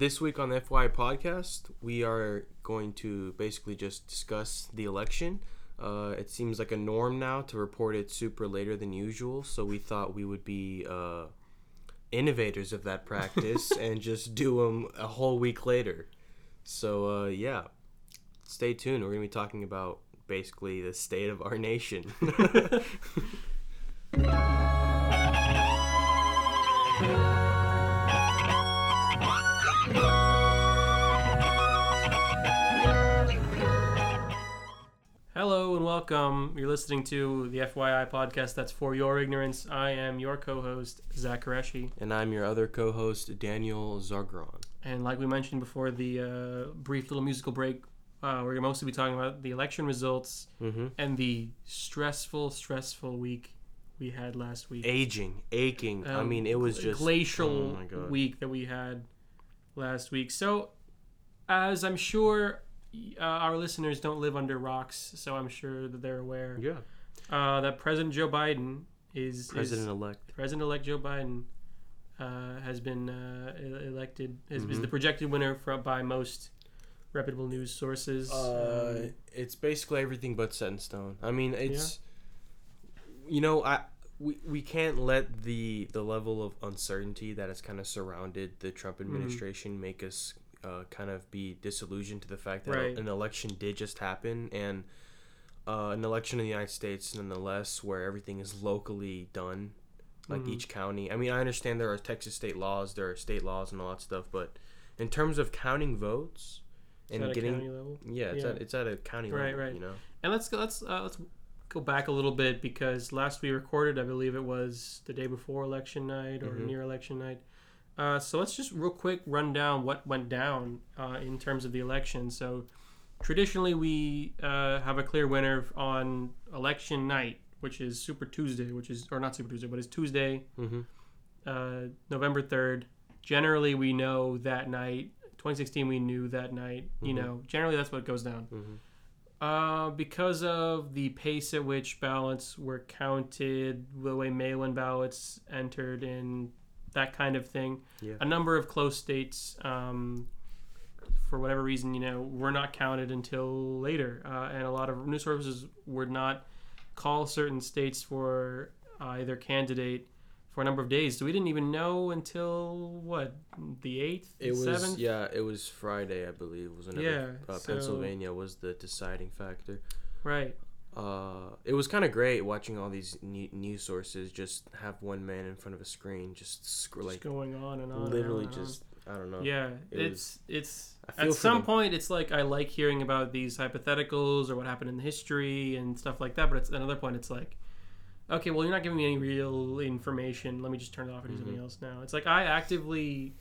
This week on the FY podcast, we are going to basically just discuss the election. Uh, it seems like a norm now to report it super later than usual, so we thought we would be uh, innovators of that practice and just do them a whole week later. So, uh, yeah, stay tuned. We're going to be talking about basically the state of our nation. welcome. You're listening to the FYI podcast that's for your ignorance. I am your co host, Zach Koreshi. and I'm your other co host, Daniel Zargron. And like we mentioned before the uh, brief little musical break, uh, we're going to mostly be talking about the election results Mm-hmm. and the stressful, stressful week we had last week. Aging, aching. I Um, mean, it was just glacial oh week that we had last week. So, as I'm sure uh, our listeners don't live under rocks, so I'm sure that they're aware Yeah. uh, that President Joe Biden is President is, elect. President-elect Joe Biden uh, has been uh, elected is, is Mhm. the projected winner for, by most reputable news sources. Uh, Um, it's basically everything but set in stone. I mean, it's you know, I we, we can't let the the level of uncertainty that has kind of surrounded the Trump Mm-hmm. administration make us uh, kind of be disillusioned to the fact that Right. an election did just happen and uh, an election in the United States nonetheless where everything is locally done like Mhm. each county. I mean, I understand there are Texas state laws, there are state laws and all that stuff, but in terms of counting votes it's and getting county level. yeah, it's Yeah. at it's at a county Right, level, right. you know. And let's go. Let's uh, let's go back a little bit because last we recorded, I believe it was the day before election night or Mhm. near election night. Uh, so let's just real quick run down what went down uh, in terms of the election. So traditionally, we uh, have a clear winner on election night, which is Super Tuesday, which is or not Super Tuesday, but it's Tuesday, Mm-hmm. uh, November third. Generally, we know that night. 2016, we knew that night. You Mhm. know, generally that's what goes down. Mm-hmm. Uh, because of the pace at which ballots were counted, the way mail-in ballots entered in, that kind of thing, Yeah. a number of close states, um, for whatever reason, you know, were not counted until later, uh, and a lot of news services would not call certain states for either candidate for a number of days. So we didn't even know until what the eighth, It was seventh. yeah, it was Friday, I believe. Was whenever Yeah, uh, so- Pennsylvania was the deciding factor. Right. Uh, it was kind of great watching all these new, news sources just have one man in front of a screen, just sc- Just like going on and on. and literally on and on. just I don't know. Yeah, It it's it's at some them. point it's like I like hearing about these hypotheticals or what happened in history and stuff like that, but it's at another point it's like okay, well you're not giving me any real information. Let me just turn it off and do something Mhm. else now. It's like I actively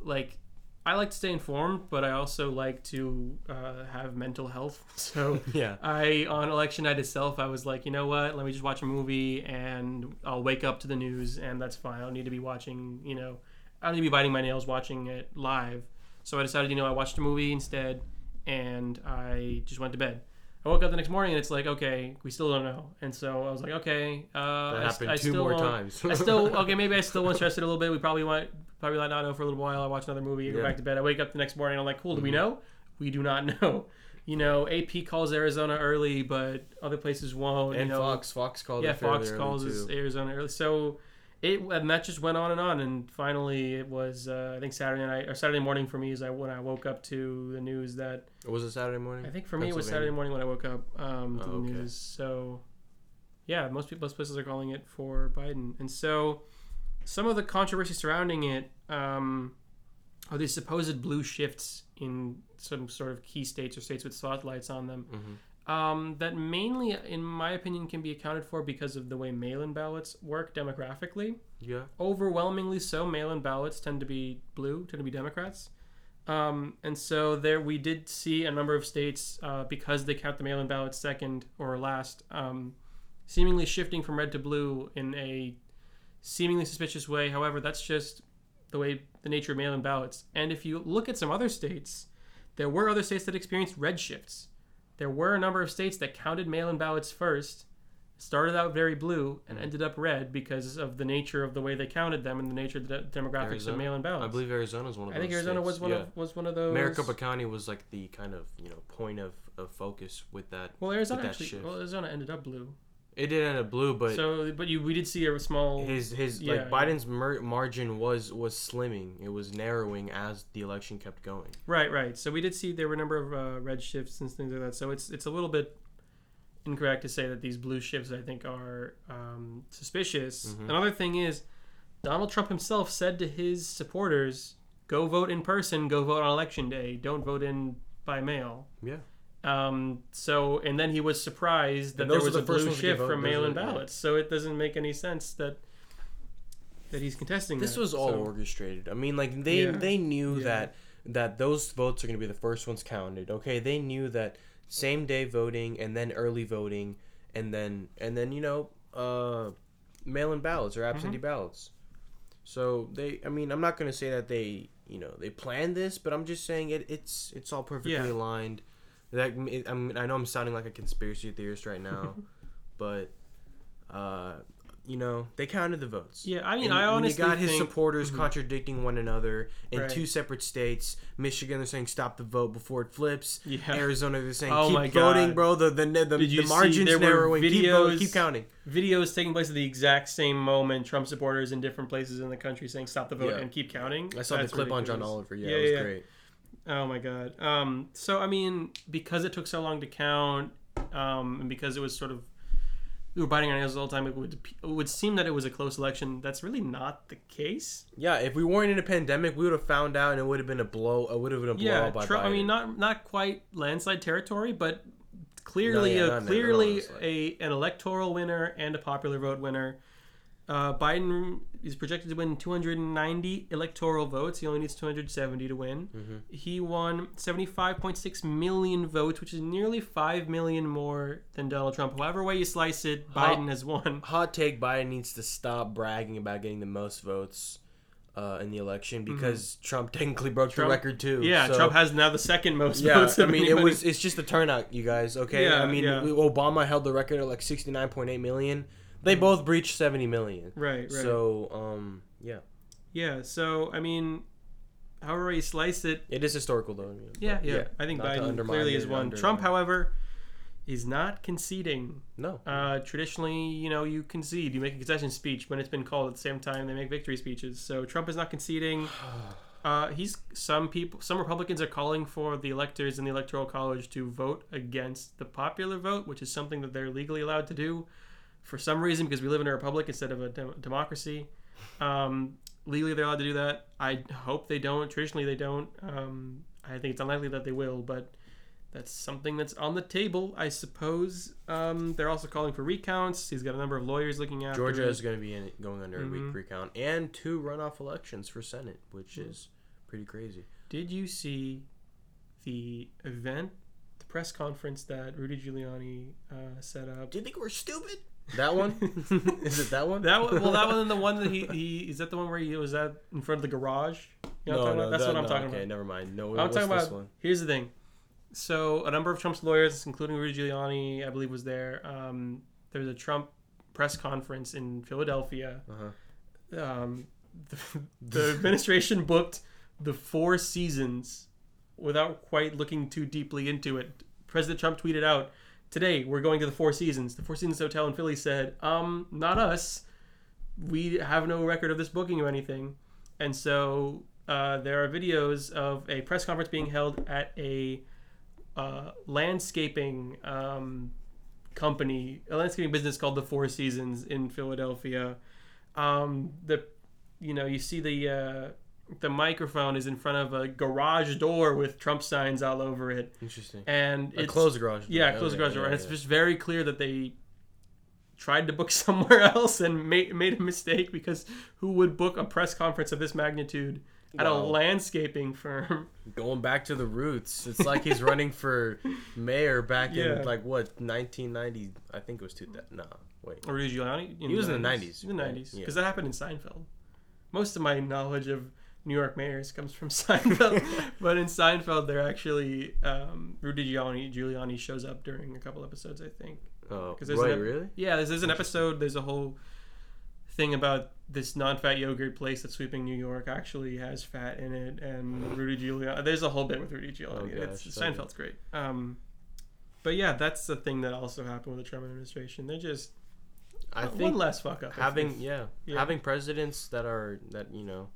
like I like to stay informed, but I also like to uh, have mental health. So yeah. I on election night itself, I was like, you know what? Let me just watch a movie, and I'll wake up to the news, and that's fine. I don't need to be watching, you know, I don't need to be biting my nails watching it live. So I decided, you know, I watched a movie instead, and I just went to bed. I woke up the next morning, and it's like, okay, we still don't know. And so I was like, okay, uh, That I, happened I two still more won't- times. I still okay. Maybe I still want to stress it a little bit. We probably want probably let not know for a little while. I watch another movie, go back to bed. I wake up the next morning. I'm like, cool. Do we Mhm. know? We do not know. You know, AP calls Arizona early, but other places won't. and you know, Fox, Fox calls. yeah, Fox calls. Arizona early. So it and that just went on and on, and finally it was uh, I think Saturday night or Saturday morning for me is I when I woke up to the news that it Was it Saturday morning? I think for me it was Saturday morning when I woke up um, to Oh, the okay. news. So yeah, most people, most places are calling it for Biden, and so some of the controversy surrounding it um, are these supposed blue shifts in some sort of key states or states with spotlights on them. Mhm. Um, that mainly, in my opinion, can be accounted for because of the way mail-in ballots work demographically. Yeah. overwhelmingly so mail-in ballots tend to be blue tend to be democrats. Um, and so there we did see a number of states uh, because they count the mail-in ballots second or last um, seemingly shifting from red to blue in a seemingly suspicious way. However that's just the way the nature of mail-in ballots. And if you look at some other states there were other states that experienced red shifts there were a number of states that counted mail-in ballots first started out very blue and ended up red because of the nature of the way they counted them and the nature of the de- demographics Arizona? of mail-in ballots. I believe Arizona's one of I those. think Arizona states. was one yeah. of was one of those. Maricopa County was like the kind of you know point of, of focus with that. Well, Arizona that actually. shift. Well, Arizona ended up blue. It did end up blue, but so, but you we did see a small. his his yeah, like. Biden's mer- margin was was slimming. It was narrowing as the election kept going. Right, right. So we did see there were a number of uh, red shifts and things like that. So it's it's a little bit incorrect to say that these blue shifts I think are um, suspicious. Mhm. Another thing is Donald Trump himself said to his supporters, "Go vote in person. Go vote on election day. Don't vote in by mail." Yeah. Um, so and then he was surprised that there was are a first blue ones to get shift from mail-in are- yeah. ballots. So it doesn't make any sense that that he's contesting. This that. was all So- orchestrated. I mean, like they Yeah. they knew Yeah. that that those votes are going to be the first ones counted. Okay, they knew that same day voting and then early voting and then and then you know uh, mail-in ballots or absentee Mm-hmm. ballots. So they, I mean, I'm not going to say that they you know they planned this, but I'm just saying it it's it's all perfectly Yeah. aligned. That I mean, I know I'm sounding like a conspiracy theorist right now, but uh, you know they counted the votes. Yeah, I mean, And I honestly you got his think supporters Mhm. contradicting one another in Right. two separate states. Michigan, they're saying stop the vote before it flips. Yeah. Arizona, they're saying Oh keep voting, bro. The the the, the margins there were narrowing. Keep voting, videos- keep counting. videos taking place at the exact same moment. Trump supporters in different places in the country saying "Stop the vote" Yeah. and keep counting. I saw That's the clip on John. Oliver. Yeah, Yeah, it was yeah. great. Oh my god. Um. So I mean, because it took so long to count, um, and because it was sort of we were biting our nails all the time, it would it would seem that it was a close election. That's really not the case. Yeah, if we weren't in a pandemic, we would have found out, and it would have been a blow. It would have been a blowout Yeah. Trump, I mean, not not quite landslide territory, but clearly No, yeah, a clearly a an electoral winner and a popular vote winner. Uh, Biden is projected to win 290 electoral votes. He only needs 270 to win. Mhm. He won 75.6 million votes, which is nearly 5 million more than Donald Trump. However way you slice it, Biden has won. hot take Biden needs to stop bragging about getting the most votes uh, in the election because Trump technically broke Mm-hmm. Trump- the record too. Yeah, so- Trump has now the second most Yeah, votes. I mean it was it's just the turnout, you guys. Okay, Yeah, I mean yeah. Obama held the record at like sixty nine point eight million. They both breached seventy million. right, right. So um yeah, yeah, so I mean, however you slice it, it is historical though. I mean, Yeah, but yeah. I think not Biden clearly has won. Trump, however, is not conceding. No, Uh, traditionally, you know, you concede. You make a concession speech when it's been called at the same time they make victory speeches. So Trump is not conceding. Uh, he's some people, some Republicans are calling for the electors in the Electoral College to vote against the popular vote, which is something that they're legally allowed to do for some reason because we live in a republic instead of a dem- democracy. Um, legally, they're allowed to do that. I hope they don't. Traditionally, they don't. Um, I think it's unlikely that they will, but that's something that's on the table, I suppose. Um, they're also calling for recounts. He's got a number of lawyers looking after Georgia it. is going to be in, going under a Mhm. weak recount and two runoff elections for Senate, which Hmm. is pretty crazy. Did you see the event, the press conference that Rudy Giuliani uh, set up? Do you think we're stupid? That one? is it that one? That one, well, that one and the one that he, he is that the one where he was at in front of the garage. You know what I'm talking about? That's that- what I'm no, talking okay, about. Okay, never mind. No, I'm talking this about. one? Here's the thing. So a number of Trump's lawyers, including Rudy Giuliani, I believe was there. Um, there was a Trump press conference in Philadelphia. Uh-huh. Um, the, the administration booked the Four Seasons without quite looking too deeply into it. President Trump tweeted out, "Today we're going to the Four Seasons." The Four Seasons Hotel in Philly said, "Um, not us. We have no record of this booking or anything." And so uh, there are videos of a press conference being held at a uh, landscaping um, company, a landscaping business called the Four Seasons in Philadelphia. Um, the you know you see the uh, the microphone is in front of a garage door with Trump signs all over it, Interesting. and A it's closed garage. door. yeah, closed Okay, garage door, yeah, and it's yeah. just very clear that they tried to book somewhere else and made made a mistake because who would book a press conference of this magnitude at a landscaping firm? going back to the roots. It's like he's running for mayor back Yeah. in like what 1990. I think it was two. That no, wait. Or Rudy Giuliani? He was in the 90s, In the right? 90s. Yeah. Because that happened in Seinfeld. Most of my knowledge of New York mayors comes from Seinfeld. but in Seinfeld, they're actually, um, Rudy Giuliani, Giuliani shows up during a couple episodes, I think. Oh, right, ep- really? Yeah, there's, there's an episode. There's a whole thing about this non-fat yogurt place that's sweeping New York actually has fat in it, and Rudy Giuliani. There's a whole bit with Rudy Giuliani. Oh, it's, gosh, okay. Seinfeld's great. Um, but yeah, that's the thing that also happened with the Trump administration. They're just I uh, think one less fuck up. having yeah, yeah. having presidents that are that you know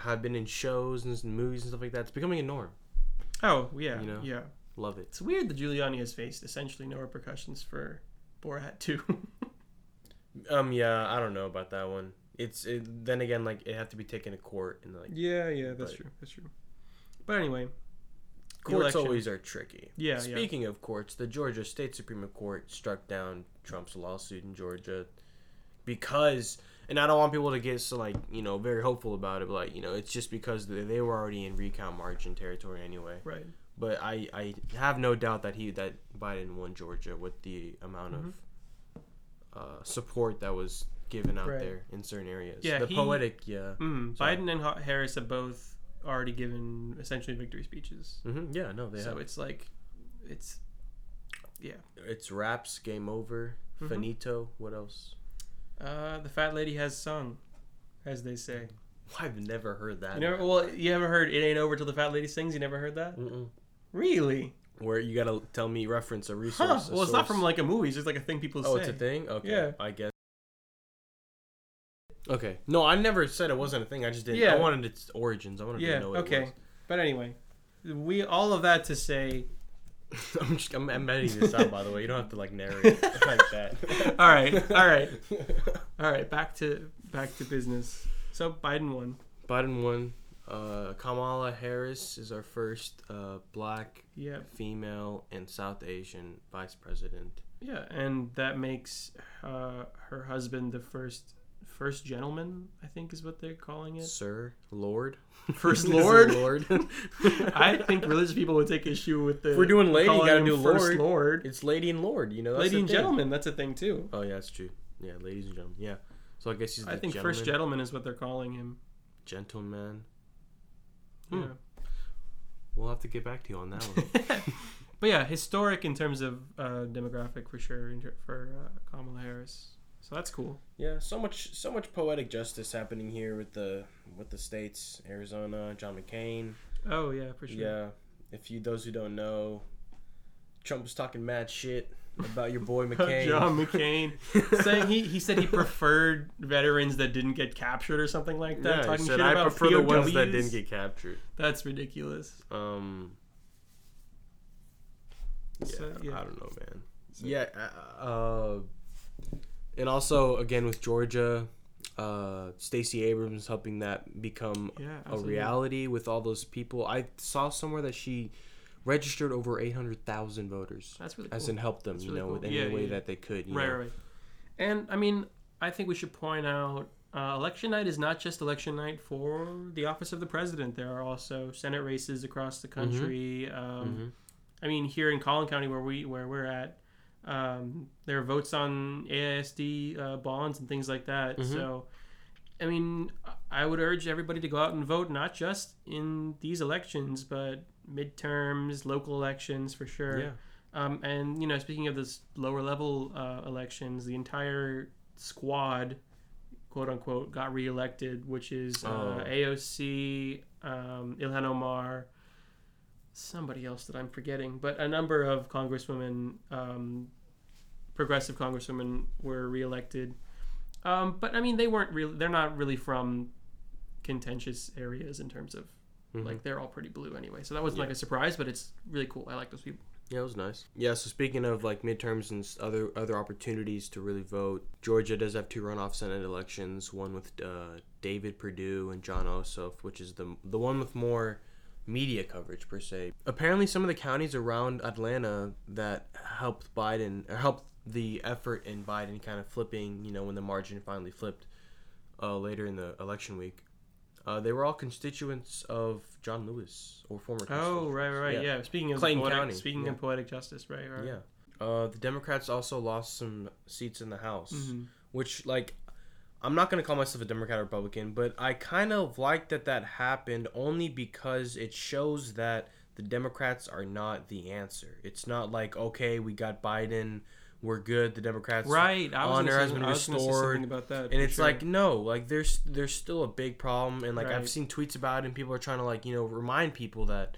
have been in shows and movies and stuff like that. It's becoming a norm. oh yeah, you know? yeah. Love it. It's weird that Giuliani has faced essentially no repercussions for Borat too. Um, yeah, I don't know about that one. It's it, then again like it have to be taken to court and like yeah, yeah, that's But- true. That's true. But anyway, courts always are tricky. Yeah, yeah. Speaking of courts, the Georgia State Supreme Court struck down Trump's lawsuit in Georgia because, and I don't want people to get so like you know very hopeful about it, but like you know it's just because they, were already in recount margin territory anyway. right. But I I have no doubt that he that Biden won Georgia with the amount of uh, support that was given out Mm-hmm. Right. there in certain areas. Yeah, the he- poetic, yeah. Mm. Biden and Harris have both already given essentially victory speeches. hmm Yeah, no, they so have. it's like, it's yeah. It's raps, game over, Mhm. finito. What else? Uh, the fat lady has sung, as they say. I've never heard that. You never, well, you ever heard "It Ain't Over Till the Fat Lady Sings"? You never heard that? Mm-mm. Really? Where you gotta tell me reference a Huh? resource. a Well, it's not from like a movie. It's just like a thing people Oh, say. Oh, it's a thing. Okay. Yeah. I guess. Okay. No, I never said it wasn't a thing. I just didn't. Yeah. I wanted its origins. I wanted Yeah. to know what it was. Okay. But anyway, we all of that to say. I'm just. I'm, I'm editing this out, by the way. You don't have to like narrate like that. All right. All right. All right. Back to back to business. So Biden won. Biden won. Uh, Kamala Harris is our first uh, black Yeah. female and South Asian vice president. Yeah, and that makes uh, her husband the first first gentleman. I think is what they're calling it. Sir, Lord, First Lord. Lord. I think religious people would take issue with the. If we're doing lady, you calling gotta him do first Lord. Lord. It's lady and lord. You know, that's Lady the and thing. gentleman, that's a thing too. Oh yeah, that's true. Yeah, ladies and gentlemen. Yeah. So I guess he's the I think gentleman. first gentleman is what they're calling him. gentleman. Hmm. Yeah. We'll have to get back to you on that one. but yeah, historic in terms of uh, demographic for sure in ter- for uh, Kamala Harris. So that's cool. yeah, so much, so much poetic justice happening here with the with the states, Arizona, John McCain. Oh yeah, for sure. Yeah, if you those who don't know, Trump was talking mad shit about your boy McCain. John McCain saying he, he said he preferred veterans that didn't get captured or something like that. Yeah, talking said shit I about prefer the ones that didn't get captured. That's ridiculous. Um, yeah, So, yeah. I don't know, man. yeah, uh, uh, and also again with Georgia, uh, Stacey Abrams helping that become Yeah, a reality with all those people. I saw somewhere that she registered over eight hundred thousand voters, That's really cool. as in help them, That's you really know, cool. with any Yeah, way yeah. that they could. You right, know? right. And I mean, I think we should point out uh, election night is not just election night for the office of the president. There are also Senate races across the country. Um, Mhm. I mean, here in Collin County, where we where we're at, um, there are votes on AISD uh, bonds and things like that. Mhm. So, I mean, I would urge everybody to go out and vote, not just in these elections, but midterms, local elections for sure. Yeah. Um, and you know, speaking of this lower level uh, elections, the entire squad, quote unquote, got reelected, which is uh, Oh. AOC, um, Ilhan Omar, somebody else that I'm forgetting, but a number of congresswomen, um, progressive congresswomen, were reelected. Um, but I mean, they weren't really. They're not really from contentious areas in terms of Mhm. like they're all pretty blue anyway. So that wasn't Yeah. like a surprise, but it's really cool. I like those people. Yeah, it was nice. Yeah, so speaking of like midterms and other other opportunities to really vote, Georgia does have two runoff Senate elections. One with uh, David Perdue and Jon Ossoff, which is the the one with more media coverage per se. Apparently, some of the counties around Atlanta that helped Biden or helped the effort in Biden kind of flipping. You know, when the margin finally flipped uh, later in the election week. Uh, they were all constituents of John Lewis or former. Oh, right, right, Yeah. yeah. Speaking of Clayton poetic, County, speaking yeah. of poetic justice, right, right. Yeah. Uh, the Democrats also lost some seats in the House, Mhm. which, like, I'm not going to call myself a Democrat or Republican, but I kind of like that that happened only because it shows that the Democrats are not the answer. It's not like, okay, we got Biden, we're good. The Democrats right. I was honor has been I was gonna restored, something about that. and it's sure. like no, like there's there's still a big problem, and like Right. I've seen tweets about it, and people are trying to like you know remind people that.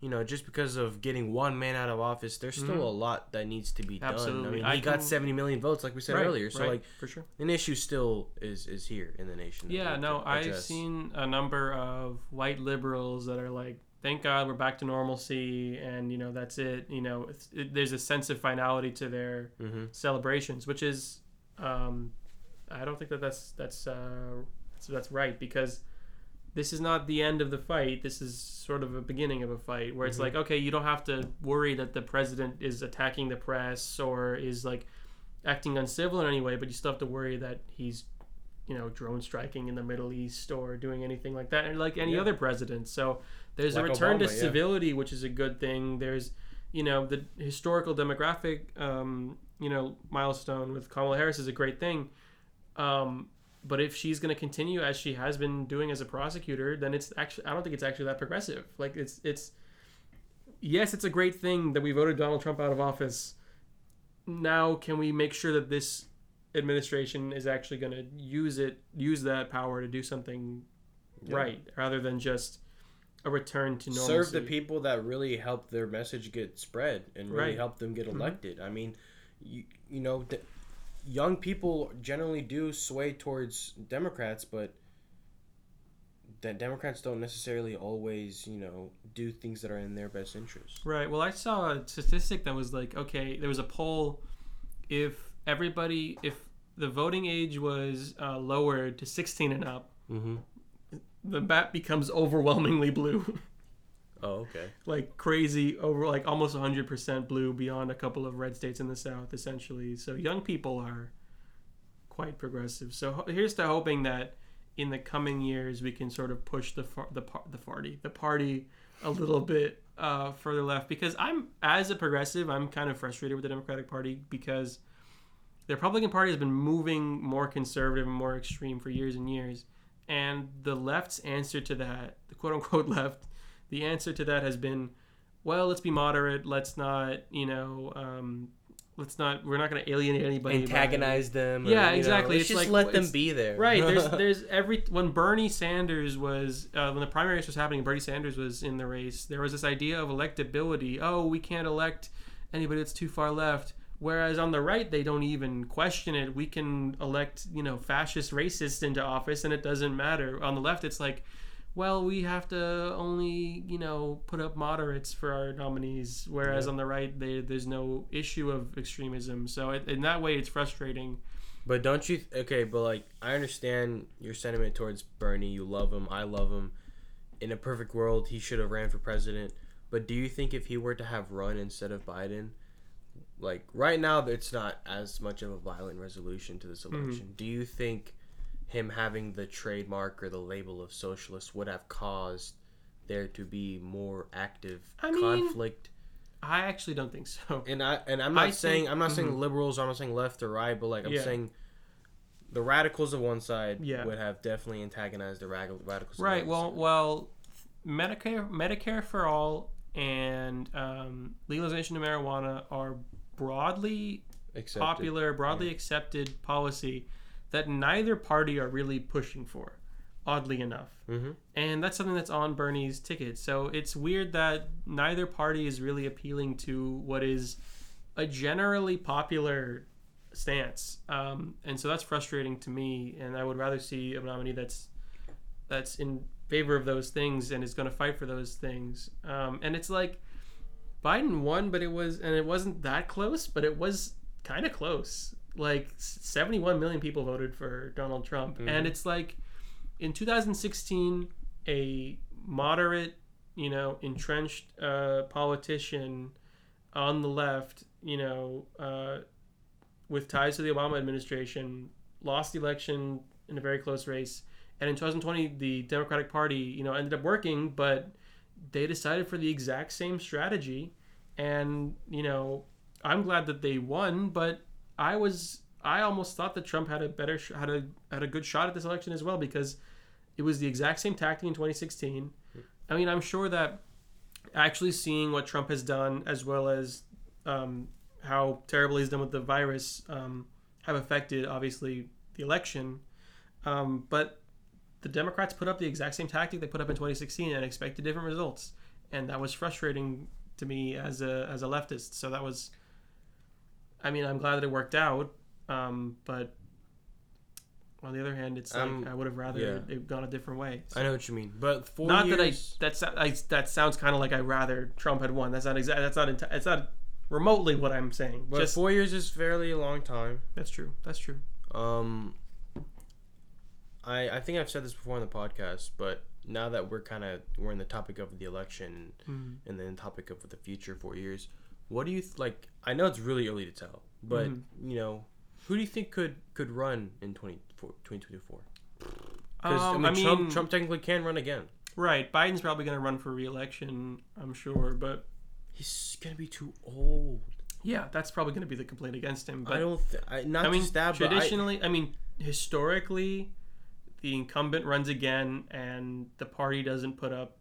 You know, just because of getting one man out of office, there's still Mhm. a lot that needs to be done. I Absolutely. mean, I he got can- 70 million votes, like we said Right, earlier. So, right, like, for sure. an issue still is is here in the nation. Yeah, no, I've seen a number of white liberals that are like, "Thank God we're back to normalcy," and you know that's it. You know, it's, it, there's a sense of finality to their Mhm. celebrations, which is, um, I don't think that that's that's uh, that's, that's right because this is not the end of the fight. This is sort of a beginning of a fight where it's Mhm. like, okay, you don't have to worry that the president is attacking the press or is like acting uncivil in any way, but you still have to worry that he's, you know, drone striking in the Middle East or doing anything like that, and like any Yeah. other president. So there's a Like return to Obama, yeah. civility, which is a good thing. There's, you know, the historical demographic, um, you know, milestone with Kamala Harris is a great thing. Um, but if she's going to continue as she has been doing as a prosecutor, then it's actually I don't think it's actually that progressive. Like it's it's yes, it's a great thing that we voted Donald Trump out of office. Now, can we make sure that this administration is actually going to use it, use that power to do something Yeah. right, rather than just a return to normalcy? serve the people that really help their message get spread and really Right. help them get Mhm. elected. I mean, you, you know, the, young people generally do sway towards Democrats, but that Democrats don't necessarily always, you know, do things that are in their best interest. Right. Well, I saw a statistic that was like, okay, there was a poll. If everybody, if the voting age was uh, lowered to 16 and up, Mm-hmm. the map becomes overwhelmingly blue. Oh, okay. like crazy, over like almost 100% blue beyond a couple of red states in the South, essentially. So young people are quite progressive. So here's to hoping that in the coming years we can sort of push the far, the par- the party the party a little bit uh, further left because I'm as a progressive I'm kind of frustrated with the Democratic Party because the Republican Party has been moving more conservative and more extreme for years and years and the left's answer to that the quote unquote left the answer to that has been well let's be moderate let's not you know um, let's not we're not going to alienate anybody Antagonize them. or, Yeah, you know, exactly. let's It's just like- let them be there. Right. There's there's every when Bernie Sanders was uh, when the primary race was happening, Bernie Sanders was in the race. There was this idea of electability. Oh, we can't elect anybody that's too far left. Whereas on the right, they don't even question it. We can elect you know fascist racists into office, and it doesn't matter. On the left, it's like. Well, we have to only, you know, put up moderates for our nominees, whereas Yeah. on the right, they, there's no issue of extremism. So it, in that way, it's frustrating. But don't you? Okay, but like I understand your sentiment towards Bernie. You love him. I love him. In a perfect world, he should have ran for president. But do you think if he were to have run instead of Biden, like right now, it's not as much of a violent resolution to this Mm-hmm. election. Do you think him having the trademark or the label of socialist would have caused there to be more active I mean, conflict? I actually don't think so. and I and I'm not I saying think- I'm not saying mhm. liberals. I'm not saying left or right, but like I'm Yeah. saying the radicals of one side Yeah. would have definitely antagonized the radical radicals. Right. Of the Well, other well, Medicare, Medicare for all, and um, legalization of marijuana are broadly. Accepted. popular, broadly accepted policy that neither party are really pushing for. Oddly enough. Mm-hmm. And that's something that's on Bernie's ticket. So it's weird that neither party is really appealing to what is a generally popular stance. Um, and so that's frustrating to me. And I would rather see a nominee that's that's in favor of those things and is going to fight for those things. Um, and it's like Biden won, but it was and it wasn't that close, but it was kind of close. Like 71 million people voted for Donald Trump, Mhm. and it's like in 2016, a moderate, you know, entrenched uh, politician on the left, you know, uh, with ties to the Obama administration, lost the election in a very close race. And in 2020, the Democratic Party, you know, ended up working, but they decided for the exact same strategy. And, you know, I'm glad that they won, but I was I almost thought that Trump had a better sh- had a had a good shot at this election as well because it was the exact same tactic in 2016. I mean, I'm sure that actually seeing what Trump has done as well as um, how terrible he's done with the virus um, have affected obviously the election. Um, but the Democrats put up the exact same tactic they put up in 2016 and expected different results, and that was frustrating to me as a as a leftist. So that was, I mean, I'm glad that it worked out, um, but on the other hand, it's like Um, I would have rather yeah. it gone a different way. I know what you mean, but four not years. that I that's I, that sounds kind of like I rather Trump had won. That's not exact. That's not. Enti- it's not remotely what I'm saying. but Just four years is fairly a long time. that's true. That's true. Um, I I think I've said this before on the podcast, but now that we're kind of we're in the topic of the election Mhm. and then the topic of the future four years, what do you th- like? I know it's really early to tell, but Mhm. you know, who do you think could could run in 2024 2024? Because Um, I, mean, Trump Trump technically can run again. right. Biden's probably going to run for re-election. I'm sure, but He's gonna be too old. yeah, that's probably going to be the complaint against him. But I don't. Th- I, not I mean, that, but I, traditionally, I, mean, historically, the incumbent runs again, and the party doesn't put up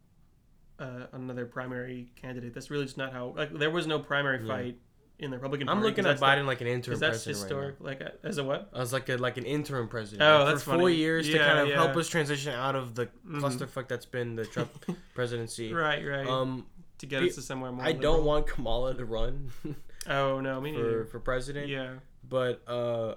uh, another primary candidate. That's really just not how. Like, there was no primary Yeah. fight in the Republican I'm Party. looking 'cause at Biden like an interim that's president right historic, like a, as a what? I was like a, like an interim president. Oh, like, that's for four funny. years to kind of yeah. help us transition out of the Mhm. clusterfuck that's been the Trump presidency. Right, right. Um, to get us to somewhere more. I don't want Kamala to run Oh no, me for neither. for president, Yeah, but uh,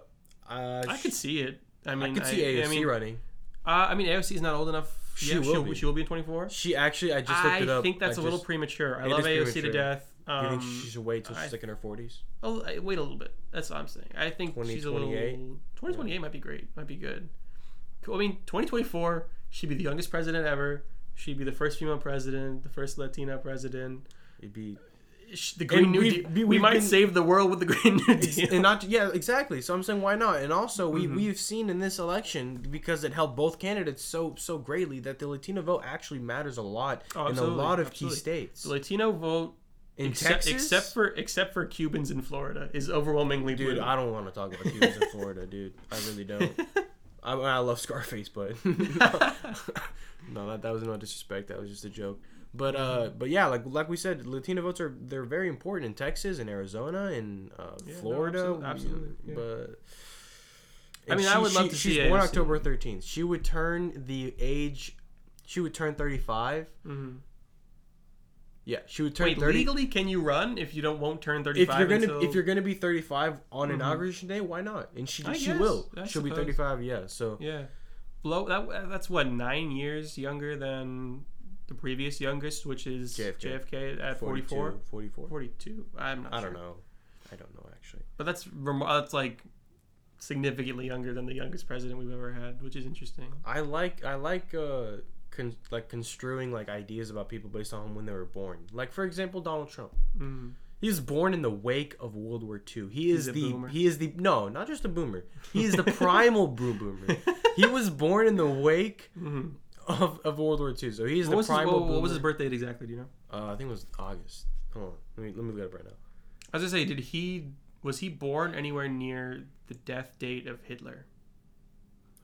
uh, I could see it. I mean, I, could see AOC I mean, running. Uh, I mean, AOC is not old enough. She yeah, will she'll, be. she will be in 24. She actually, I just looked I it up. think that's a a little premature. I love AOC to death. You Um, think she should wait till she's I- like in her 40s? oh, wait a little bit. That's what I'm saying. I think she's a little. 2028? 2028 might be great. Might be good. I mean, 2024, she'd be the youngest president ever. She'd be the first female president, the first Latina president. It'd be The Green And New we've- Deal. we- We, might been- save the world with the Green New Deal. and not yeah exactly. So I'm saying why not? And also we Mhm. we've seen in this election because it helped both candidates so so greatly that the Latino vote actually matters a lot Oh, in a lot of absolutely. key states. the Latino vote, In except, Texas, except for except for Cubans in Florida, is overwhelmingly dude, blue. I don't want to talk about Cubans in Florida, dude. I really don't. I, I love Scarface, but no, that, that was no disrespect. That was just a joke. But uh, but yeah, like like we said, Latino votes are they're very important in Texas and Arizona and uh, Yeah, no, Florida. absolutely- absolutely, yeah. But I mean, I would love to she's see born AOC. October thirteenth. She would turn the age. She would turn thirty five. Mhm. Yeah, she would turn Wait, thirty. legally, can you run if you don't won't turn if 35? you're gonna until... if you're gonna be 35 on Mhm. inauguration day, why not? And she I she guess, will. I She'll be 35. Yeah. So yeah, blow that. That's what nine years younger than the previous youngest, which is JFK. JFK, at 44, 44. 42. I'm not. I sure. don't know. I don't know actually. but that's that's like significantly younger than the youngest president we've ever had, which is interesting. I like I like uh con- like construing like ideas about people based on when they were born. Like for example, Donald Trump. Mm. He was born in the wake of World War II. He is the boomer. he is the no, not just a boomer. He is the primal boo boomer. He was born in the wake Mhm. Of, of World War II. So he's What the was, his, what, what was his birthday exactly? Do you know? Uh, I think it was August. Hold on. Let me let me look it up right now. I was gonna say, did he was he born anywhere near the death date of Hitler?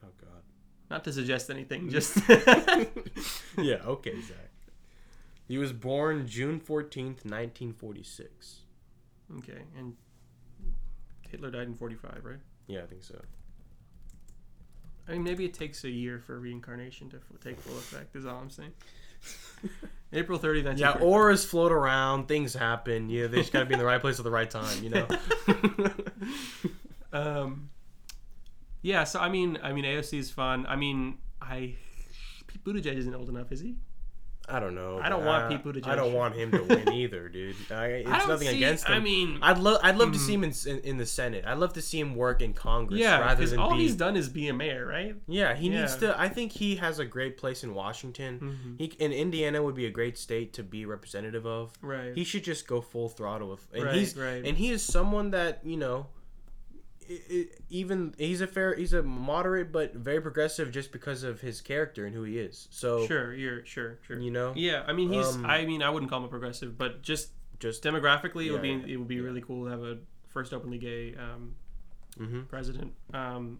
Oh god. Not to suggest anything, just yeah, okay, Zach. He was born June 14th, 1946. okay. And Hitler died in forty-five, right? Yeah, I think so. I mean, maybe it takes a year for reincarnation to f- take full effect. Is all I'm saying. April 30th, Yeah, 1945. auras float around, things happen. Yeah, they just gotta be in the right place at the right time, you know? um, yeah. So I mean, I mean, AOC is fun. I mean, I Pete Buttigieg isn't old enough, is he? I don't know. I don't want I- to Buttigieg. I don't want him to win either, dude. I, it's I nothing see- against him. I mean, I'd love, I'd love to Mhm. see him in, in, in the Senate. I'd love to see him work in Congress yeah, rather because than all be. he's done is be a mayor, right? yeah, he needs to. I think he has a great place in Washington. Mhm. He in Indiana would be a great state to be representative of. Right. He should just go full throttle with. And right. he's right. and he is someone that you know even he's a fair he's a moderate but very progressive just because of his character and who he is so sure. You're sure. Sure. you know Yeah. I mean, he's. Um, I mean, I wouldn't call him a progressive, but just just demographically, it would be Yeah, yeah, it would be yeah. really cool to have a first openly gay um, hmm president, um,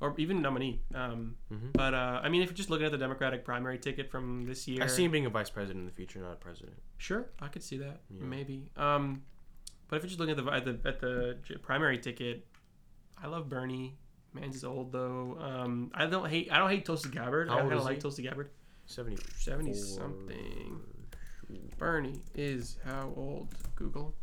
or even nominee. Um, Mhm. But uh, I mean, if you're just looking at the Democratic primary ticket from this year, i see him being a vice president in the future not a president Sure, I could see that Yeah. maybe. Um, But if you're just looking at the at the at the primary ticket, I love Bernie. Man's is old though. Um, I don't hate I don't hate Tulsi Gabbard. How I kind of like? Tulsi Gabbard. 70. Seventy something. Bernie is how old? Google.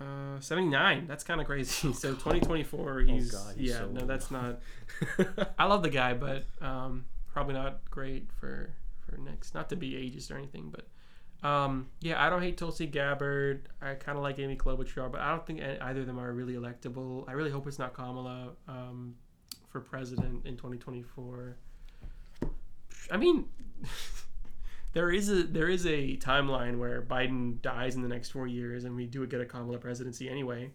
Uh, 79. That's kind of crazy. So 2024, he's, God, he's yeah, so no, that's not. I love the guy, but um, probably not great for for next. Not to be ageist or anything, but um, yeah, I don't hate Tulsi Gabbard. I kind of like Amy Klobuchar, but I don't think either of them are really electable. I really hope it's not Kamala um, for president in 2024. I mean, there is a there is a timeline where Biden dies in the next four years, and we do get a Kamala presidency anyway,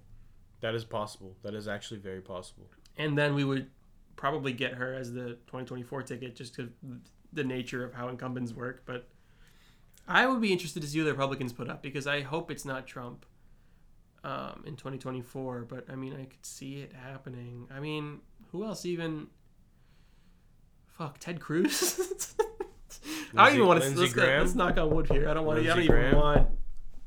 That is possible. That is actually very possible. and then we would probably get her as the 2024 ticket, just because the nature of how incumbents work. But I would be interested to see who the Republicans put up because I hope it's not Trump um, in 2024. But I mean, I could see it happening. I mean, who else even? Fuck, Ted Cruz. I don't even want to. Let's, let's knock on wood here. I don't want to. I don't even Graham? want.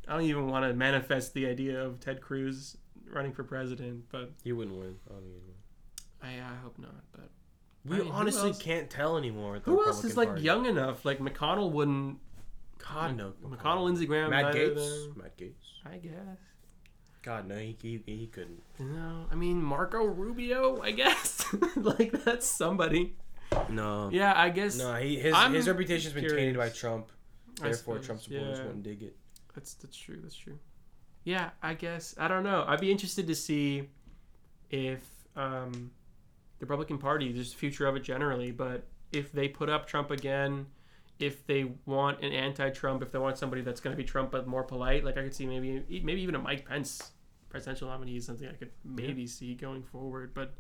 I don't even want to manifest the idea of Ted Cruz running for president, but He wouldn't win. I don't think he'd win. I, I hope not. But We I mean, honestly can't tell anymore. Who else is like Party. young enough? Like McConnell wouldn't. God no. McConnell, Lindsey Graham, Matt neither of Gaetz. them. Matt Gaetz. I guess. God no, he, he, he couldn't. No, I mean Marco Rubio. I guess like that's somebody. No. Yeah, I guess No, he, his I'm his reputation's been tainted by. Trump. I Therefore, suppose, Trump supporters yeah. wouldn't dig it. That's that's true. That's true. Yeah, I guess I don't know. I'd be interested to see if um, the Republican Party, just the future of it generally, but if they put up Trump again, if they want an anti-Trump, if they want somebody that's going to be Trump but more polite, like I could see maybe maybe even a Mike Pence presidential nominee is something I could maybe see going forward, but.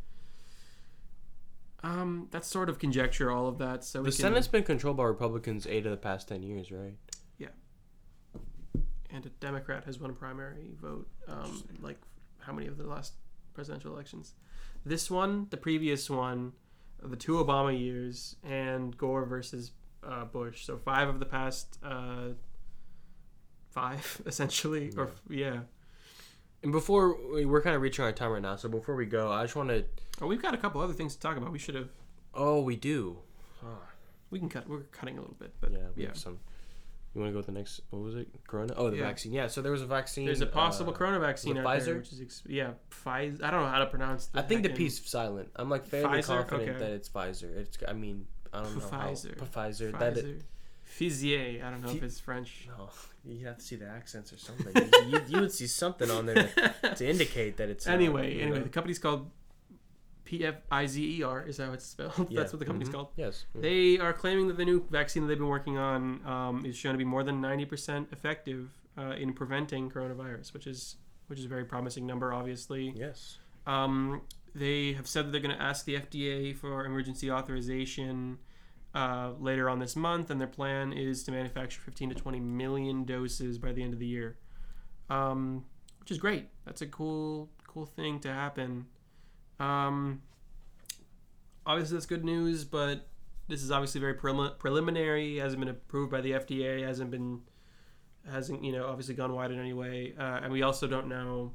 Um, that's sort of conjecture, all of that. So we The can, Senate's been controlled by Republicans eight of the past ten years, right? Yeah, and a Democrat has won a primary vote. Um, like how many of the last presidential elections? This one, the previous one, the two Obama years, and Gore versus uh, Bush. So five of the past uh, five, essentially, or yeah. And before we- we're kind of reaching our time right now, so before we go, I just want to. Oh, we've got a couple other things to talk about. We should have. Oh, we do. We can cut. We're cutting a little bit, but Yeah, yeah. we have some. You want to go with the next? What was it? Corona? Oh, the Yeah. vaccine. Yeah. So there was a vaccine. There's a possible uh, corona vaccine out there, Pfizer? which is ex- yeah, Pfizer. I don't know how to pronounce. The I think the P's silent. I'm like fairly Pfizer? confident Okay. that it's Pfizer. It's. I mean, I don't know. how- Pfizer. Pfizer. That it, Pfizer. Fizier. I don't know if it's French. no, you have to see the accents or something. you, you, would see something on there to, to indicate that it's. uh, anyway, you anyway, know? the company's called P F I Z E R. Is that how it's spelled? Yeah. That's what the company's Mhm. called. Yes. Mm. They are claiming that the new vaccine that they've been working on um, is shown to be more than ninety percent effective uh, in preventing coronavirus, which is which is a very promising number, obviously. Yes. Um, they have said that they're going to ask the FDA for emergency authorization uh, later on this month, and their plan is to manufacture 15 to 20 million doses by the end of the year, um, which is great. That's a cool, cool thing to happen. Um, obviously, that's good news, but this is obviously very prelim- preliminary. Hasn't been approved by the FDA. Hasn't been, hasn't you know obviously gone wide in any way, uh, and we also don't know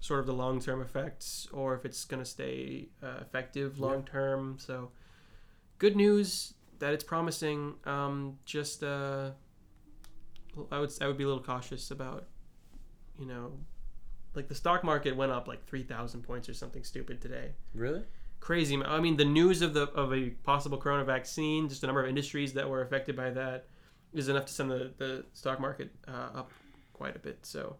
sort of the long term effects or if it's going to stay uh, effective long term. So, good news that it's promising. Um, just uh, I would I would be a little cautious about, you know, like the stock market went up like three thousand points or something stupid today. Really? Crazy. I mean, the news of the of a possible corona vaccine, just the number of industries that were affected by that, is enough to send the the stock market uh, up quite a bit. So.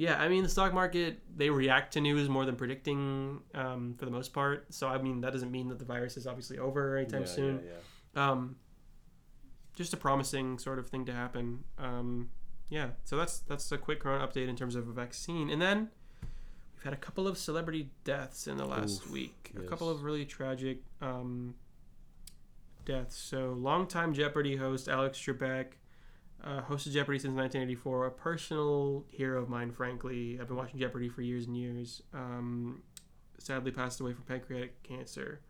Yeah, I mean the stock market they react to news more than predicting um, for the most part. So I mean that doesn't mean that the virus is obviously over anytime Yeah, soon. Yeah, yeah. Um, just a promising sort of thing to happen. Um, yeah, so that's that's a quick corona update in terms of a vaccine, and then we've had a couple of celebrity deaths in the last Oof, week. A couple of really tragic um, deaths. So longtime Jeopardy host Alex Trebek. Uh, hosted Jeopardy since 1984. A personal hero of mine, frankly. I've been watching Jeopardy for years and years. Um, sadly, passed away from pancreatic cancer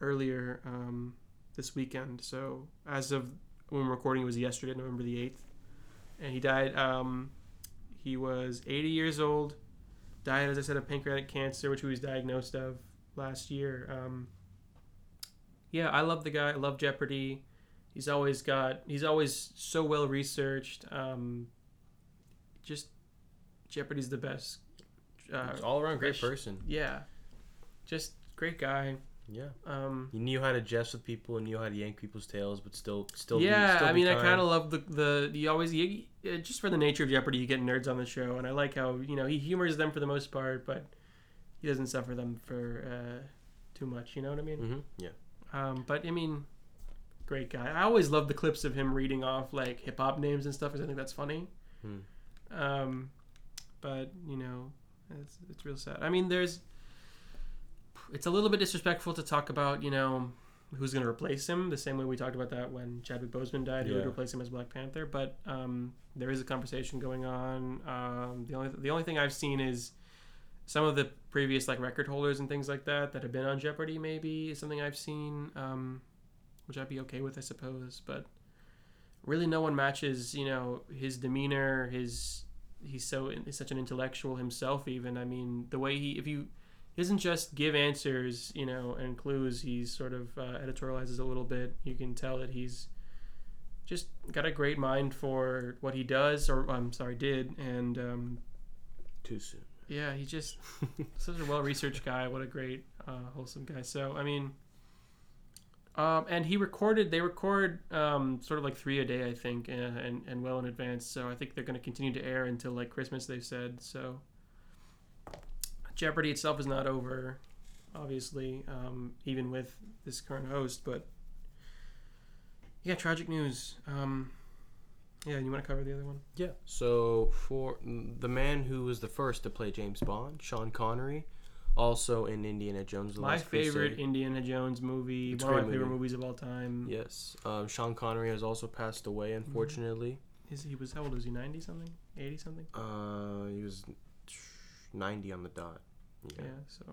earlier um, this weekend. So as of when recording, it was yesterday, November the eighth, and he died. Um, He was 80 years old, died, as I said, of pancreatic cancer, which he was diagnosed of last year. Um, yeah, I love the guy. I love Jeopardy. He's always got. He's always so well researched. Um, just Jeopardy's the best. Uh, all around great person. yeah, just great guy. Yeah. Um, He knew how to jest with people and knew how to yank people's tails, but still, still. yeah, still I mean, I kind. of love the the you always you, just for the nature of Jeopardy, you get nerds on the show, and I like how you know he humors them for the most part, but he doesn't suffer them for uh, too much. You know what I mean? hmm Yeah. Um, but I mean, great guy. I always love the clips of him reading off like hip hop names and stuff, because I think that's funny. Hmm. Um, but you know, it's it's real sad. I mean, there's it's a little bit disrespectful to talk about you know who's going to replace him the same way we talked about that when Chadwick Boseman died, who would replace him as Black Panther. But um, there is a conversation going on. Um, the only the only thing I've seen is some of the previous like record holders and things like that that have been on Jeopardy. Maybe is something I've seen, um, which I'd be okay with, I suppose. But really, no one matches you know his demeanor, his he's so he's such an intellectual himself. Even I mean, the way he if you he doesn't just give answers, you know, and clues. He's sort of uh, editorializes a little bit. You can tell that he's just got a great mind for what he does, or I'm sorry, did, and um, Too soon. yeah, he's just such a well researched guy. What a great, uh, wholesome guy. So I mean, um, and he recorded. They record um, sort of like three a day, I think, uh, and and well in advance. So I think they're going to continue to air until like Christmas. They've said so. Jeopardy itself is not over, obviously, um, even with this current host. But yeah, tragic news. Um, yeah, you want to cover the other one? Yeah. So for the man who was the first to play James Bond, Sean Connery, also in Indiana Jones: The My Last favorite Crusade. Indiana Jones movie. It's a one of my great favorite movie. movies of all time. Yes. Um, Sean Connery has also passed away, unfortunately. His, he was how old was he? Ninety something? Eighty something? Uh, he was ninety on the dot. Yeah. Yeah. So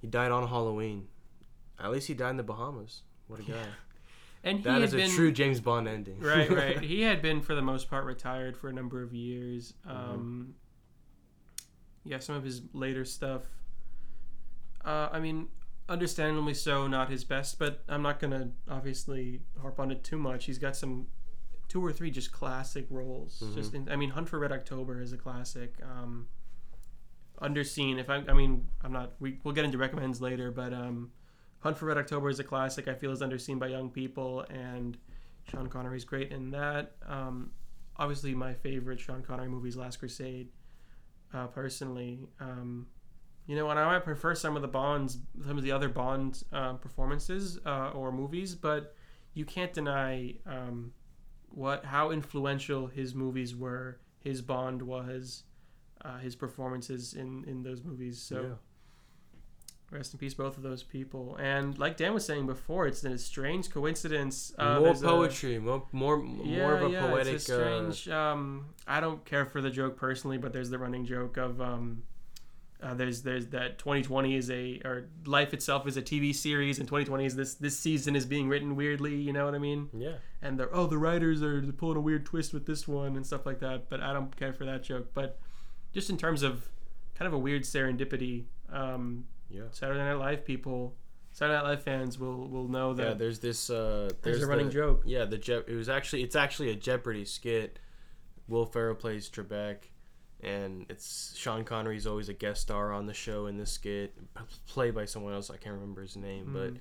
He died on Halloween. At least he died in the Bahamas. What a guy. and he That had is a been true James Bond ending. right, right. He had been for the most part retired for a number of years. Mm-hmm. Um, yeah, some of his later stuff. Uh, I mean, understandably so, not his best, but I'm not gonna obviously harp on it too much. He's got some two or three just classic roles. Mhm. Just in, I mean, Hunt for Red October is a classic. Um, Underseen. If I, I mean, I'm not. We we'll get into recommends later, but um, Hunt for Red October is a classic. I feel is underseen by young people, and Sean Connery's great in that. Um, obviously, my favorite Sean Connery movie is Last Crusade. Uh, personally, um, you know, and I might prefer some of the Bonds, some of the other Bond uh, performances uh, or movies, but you can't deny um, what how influential his movies were. His Bond was, uh, his performances in in those movies. So. Yeah. Rest in peace, both of those people. And like Dan was saying before, it's a strange coincidence. Uh, more there's a- poetry, more more yeah, more of a yeah, poetic. It's a strange. um, I don't care for the joke personally, but there's the running joke of um, uh, there's there's that 2020 is a or life itself is a TV series, and 2020 is this this season is being written weirdly. You know what I mean? uh, yeah. and they're oh the writers are pulling a weird twist with this one and stuff like that but i don't care for that joke but just in terms of kind of a weird serendipity um, Yeah. saturday night live people saturday night live fans will will know that Yeah, there's this. Uh, there's, there's a running the, joke Yeah, the Je- it was actually it's actually a Jeopardy skit. Will Ferrell plays Trebek, and it's Sean Connery's always a guest star on the show in this skit, played by someone else. I can't remember his name, but Mm.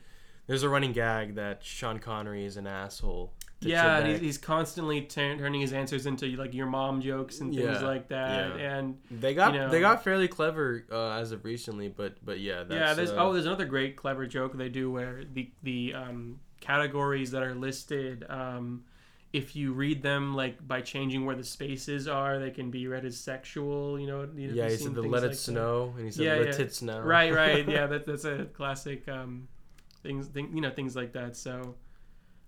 There's a running gag that Sean Connery is an asshole. yeah and he's, he's constantly turn turning his answers into like your mom jokes and things Yeah, like that yeah. and they got you know- they got fairly clever uh, as of recently, but but yeah, that's, yeah there's uh, oh there's another great clever joke they do where the the um, categories that are listed um, if you read them like by changing where the spaces are they can be read as sexual you know you know, yeah. He seen said the things let it like that. snow, and he said Yeah, let yeah. it snow. right right yeah that, that's a classic um, things thing, you know things like that so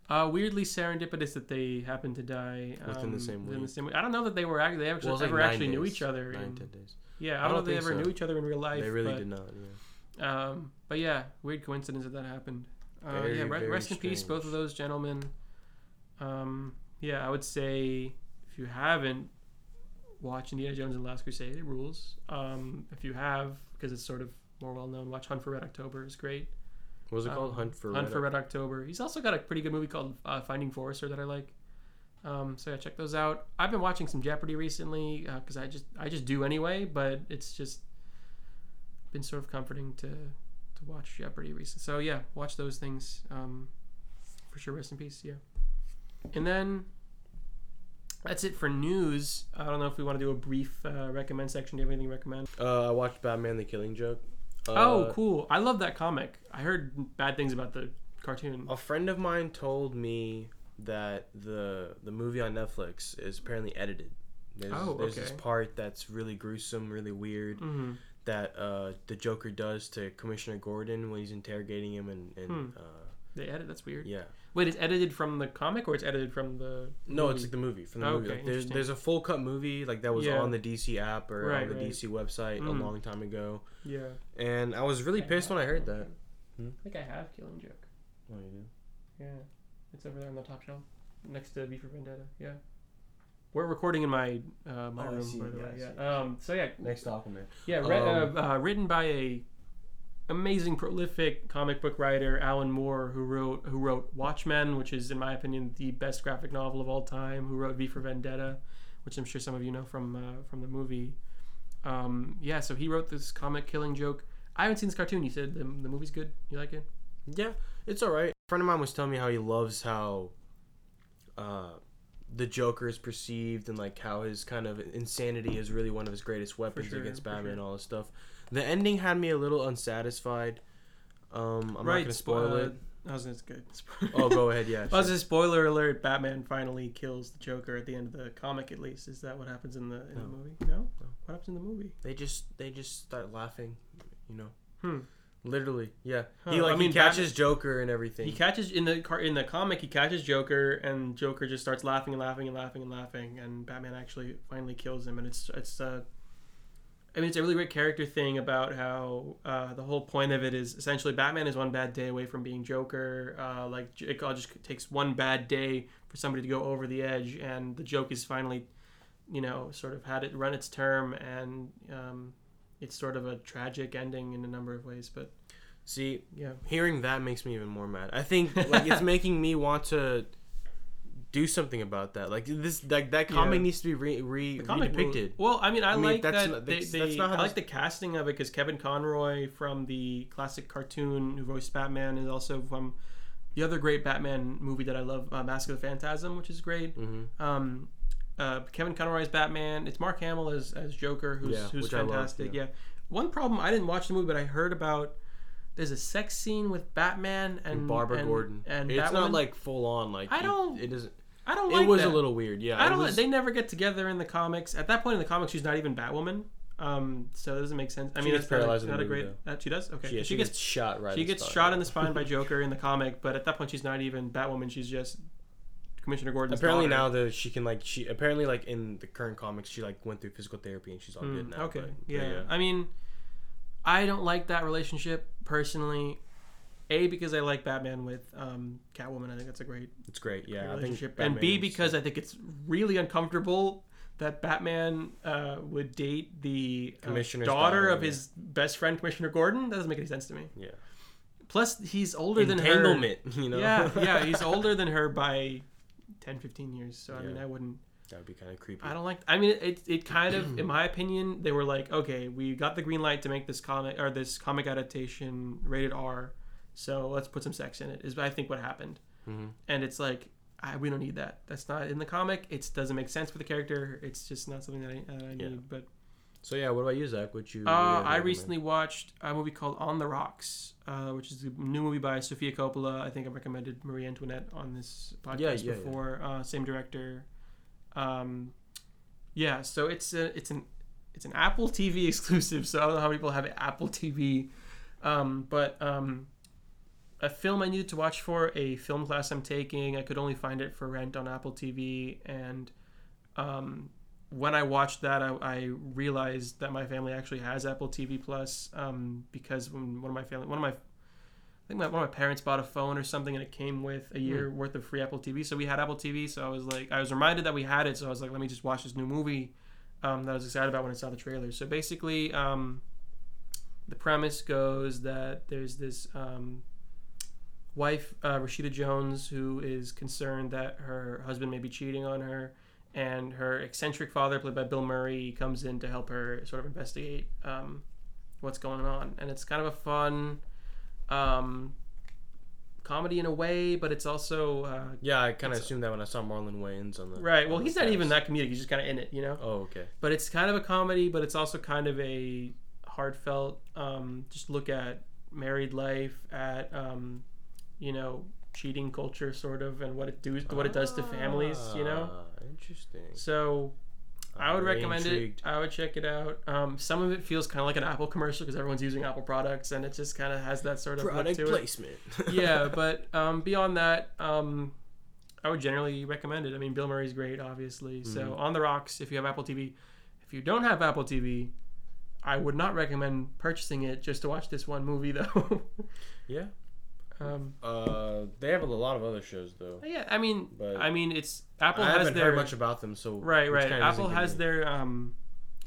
uh, weirdly serendipitous that they happened to die um, Within the same within the same week. I don't know that they were act- they actually, Well, like ever nine actually knew each other. Nine, in- ten days. yeah, I I don't, know don't if they ever so. knew each other in real life. They really but, did not. Yeah. Um, but yeah, weird coincidence that that happened. Uh, Very, yeah, re- rest in peace, both of those gentlemen. Um, yeah, I would say if you haven't watch Indiana Jones and the Last Crusade. It rules. Um, if you have, because it's sort of more well known, watch Hunt for Red October. is great. What was it called? Um, Hunt for Hunt Red for Red October. He's also got a pretty good movie called uh, Finding Forrester that I like. Um, so yeah, check those out. I've been watching some Jeopardy recently because I just I just do anyway, but it's just been sort of comforting to to watch Jeopardy recently. So yeah, watch those things. Um, for sure, rest in peace. Yeah, and then that's it for news. I don't know if we want to do a brief uh, recommend section. Do you have anything to recommend? Uh, I watched Batman: The Killing Joke. Uh, oh, cool! I love that comic. I heard bad things about the cartoon. A friend of mine told me that the the movie on Netflix is apparently edited. There's, Oh, there's this part that's really gruesome, really weird hmm that uh, the Joker does to Commissioner Gordon when he's interrogating him, and, and Hmm. uh, They edit. That's weird. yeah, Wait, it's edited from the comic or it's edited from the? no, movie? it's like the movie from the Oh, movie. okay, Like, there's there's a full cut movie like that was Yeah. on the DC app or Right, on the right. DC website Mm. a long time ago, yeah. and I was really pissed when I heard that. Hmm? I think I have Killing Joke. Oh, you do? Yeah, it's over there on the top shelf, next to V for Vendetta. Yeah, we're recording in my uh, my Oh, room see, by the yeah, way. Yeah. Um. So yeah, Next Aquaman. yeah. Re- Um, uh, uh, written by a amazing, prolific comic book writer, Alan Moore, who wrote who wrote Watchmen, which is in my opinion the best graphic novel of all time. Who wrote V for Vendetta, which I'm sure some of you know from uh, from the movie. Um, yeah, so he wrote this comic, Killing Joke. I haven't seen this cartoon. You said the, the movie's good. You like it? Yeah, it's all right. A friend of mine was telling me how he loves how uh, the Joker is perceived and like how his kind of insanity is really one of his greatest weapons sure, against Batman sure. and all this stuff. The ending had me a little unsatisfied. Um, I'm not gonna spoil spo- it. uh, I was gonna good. Oh, go ahead. Yeah. I was a spoiler alert. Batman finally kills the Joker at the end of the comic. At least is that what happens in the in the movie? No. What happens in the movie? They just they just start laughing, you know. Hmm. Literally, yeah. Huh, He like I mean, he catches Joker and everything. He catches in the car in the comic. He catches Joker, and Joker just starts laughing and laughing and laughing and laughing, and Batman actually finally kills him. And it's it's uh, I mean, it's a really great character thing about how uh, the whole point of it is essentially Batman is one bad day away from being Joker. Uh, like it all just takes one bad day for somebody to go over the edge, and the joke is finally, you know, sort of had it run its term, and um, it's sort of a tragic ending in a number of ways. But See, yeah, hearing that makes me even more mad. I think like it's making me want to do something about that. Like this, like that comic Yeah. needs to be re, re depicted. Well, I mean, I, I mean, like that's that. not- they, that's- they, that's not I like the casting of it because Kevin Conroy from the classic cartoon who voiced Batman is also from the other great Batman movie that I love, uh, Mask of the Phantasm, which is great. hmm Um, uh, Kevin Conroy's Batman. It's Mark Hamill as, as Joker, who's Yeah, who's I love, fantastic. yeah. yeah. One problem I didn't watch the movie, but I heard about. There's a sex scene with Batman and, And Barbara and- Gordon. and it's not like full on. Like I don't- It doesn't. I don't know. It was that. a little weird. Yeah. I don't. was- They never get together in the comics. At that point in the comics, she's not even Batwoman. Um, so it doesn't make sense. I She mean, gets it's not, paralyzed a, in the not a great. Uh, she does. Okay. Yeah, she, gets, shot right. she gets spine. shot in the spine by Joker in the comic, but at that point, she's not even Batwoman. She's just Commissioner Gordon. Apparently daughter. now that she can like she apparently like in the current comics she like went through physical therapy and she's all good Hmm, now. okay. but- but yeah. I mean, I don't like that relationship personally. A because I like Batman with um, Catwoman. I think that's a great it's great. Yeah, I think relationship. and B because I think it's really uncomfortable that Batman uh, would date the uh, daughter, daughter, of yeah. his best friend, Commissioner Gordon. That doesn't make any sense to me. yeah Plus, he's older than her. entanglement. You know. Yeah, yeah, he's older than her by 10, 15 years. So I mean, I wouldn't. that would be kind of creepy. I don't like. I mean, it it kind of, in my opinion, they were like, okay, we got the green light to make this comic or this comic adaptation rated R, so let's put some sex in it. Is I think what happened, Mhm. and it's like. I, we don't need that. That's not in the comic. It doesn't make sense for the character. It's just not something that I, I Yeah. need. But So yeah, what about you, Zach? What you? uh, I recently watched a movie called On the Rocks, uh, which is a new movie by Sofia Coppola. I think I recommended Marie Antoinette on this podcast Yeah, yeah, yeah. before. Uh, same director. Um, yeah, so it's a, it's an it's an Apple TV exclusive. So I don't know how many people have Apple TV, um, but um, a film I needed to watch for a film class I'm taking. I could only find it for rent on Apple TV, and um, when I watched that, I, I realized that my family actually has Apple TV Plus um, because when one of my family, one of my, I think my, one of my parents bought a phone or something, and it came with a year worth of free Apple TV. So we had Apple TV. So I was like, I was reminded that we had it. So I was like, let me just watch this new movie um, that I was excited about when I saw the trailer. So basically, um, the premise goes that there's this um, wife, uh, Rashida Jones, who is concerned that her husband may be cheating on her, and her eccentric father, played by Bill Murray, comes in to help her sort of investigate um, what's going on. And it's kind of a fun um, comedy in a way, but it's also uh, Yeah, I kind of assumed that when I saw Marlon Wayans on the right. Well, the he's not even that comedic; he's just kind of in it, you know. Oh, okay. But it's kind of a comedy, but it's also kind of a heartfelt. Um, just look at married life, at um, you know cheating culture, sort of, and what it do what it does to families, you know. Ah, Interesting. So I would very recommend intrigued. it. I would check it out. Um, some of it feels kind of like an Apple commercial because everyone's using Apple products, and it just kind of has that sort of look Product placement. yeah, but um, beyond that, um, I would generally recommend it. I mean, Bill Murray's great, obviously. So Mm-hmm. on the rocks, if you have Apple TV. If you don't have Apple TV, I would not recommend purchasing it just to watch this one movie, though. yeah. Um, Uh, they have a lot of other shows though. yeah, I mean, But I mean, it's Apple I has haven't their heard much about them, so right, right. Apple has their um,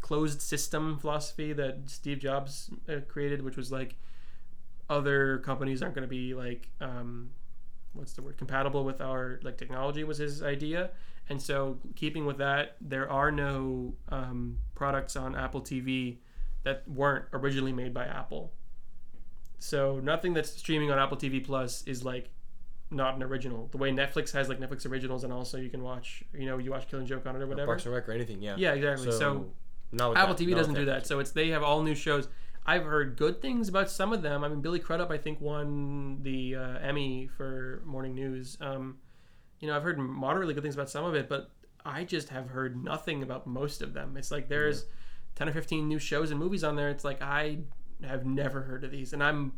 closed system philosophy that Steve Jobs uh, created, which was like other companies aren't going to be like um, what's the word compatible with our like technology was his idea and so keeping with that there are no um, products on apple tv that weren't originally made by apple so nothing that's streaming on apple tv plus is like not an original the way netflix has like netflix originals and also you can watch you know you watch killing joke on it or whatever Parks and Rec or anything. Yeah. yeah exactly so with Apple that- TV not doesn't do that, so it's they have all new shows. I've heard good things about some of them. I mean, Billy Crudup, I think, won the uh, Emmy for morning news. Um, you know, I've heard moderately good things about some of it, but I just have heard nothing about most of them. It's like there's ten or fifteen new shows and movies on there. It's like I have never heard of these, and I'm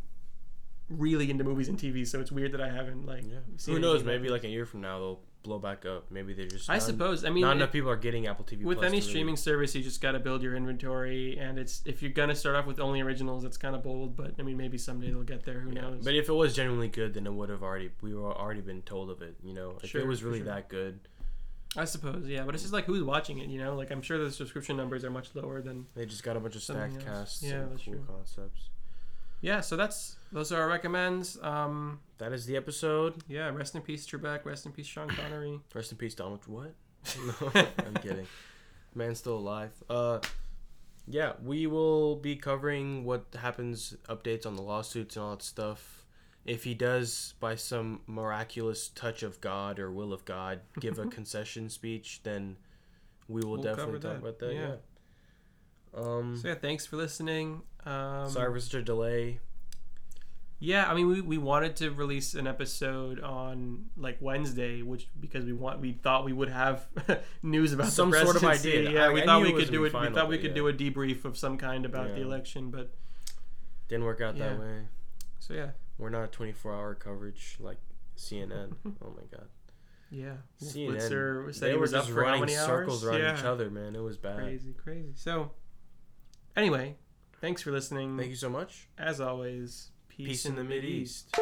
really into movies and TV, so it's weird that I haven't like. Yeah. seen Who knows? Maybe like a year from now they'll blow back up. Maybe they're just. I not- suppose. I mean, not it- enough people are getting Apple TV. with Plus any streaming service you just got to build your inventory and it's if you're gonna start off with only originals it's kind of bold but i mean maybe someday they'll get there who Yeah. knows But if it was genuinely good, then it would have already we were already been told of it. You know, if Sure, it was really sure. that good, i suppose yeah but it's just like who's watching it you know like i'm sure the subscription numbers are much lower than they just got a bunch of stacked else. casts Yeah, and that's cool true. concepts. yeah so that's those are our recommends um That is the episode. yeah rest in peace trebek rest in peace sean connery Rest in peace, Donald. What? no, I'm kidding. Man's still alive. Uh, yeah, we will be covering what happens, updates on the lawsuits and all that stuff. If he does, by some miraculous touch of God or will of God, give a concession speech, then we will We'll definitely talk about that. yeah. Yeah. Um, so yeah thanks for listening um sorry for such a delay. Yeah, I mean, we, we wanted to release an episode on like Wednesday, which because we want we thought we would have news about Some sort of idea. Yeah, I- we I thought we could do it. be we thought we could yeah. do a debrief of some kind about the election, but Didn't work out that way. so yeah, We're not 24 hour coverage like CNN. oh my god. yeah. CNN. Blitzer they were was up just running circles hours? around yeah. each other, man. It was bad. Crazy, crazy. So, anyway, thanks for listening. Thank you so much. As always, peace, Peace in the Mid. East.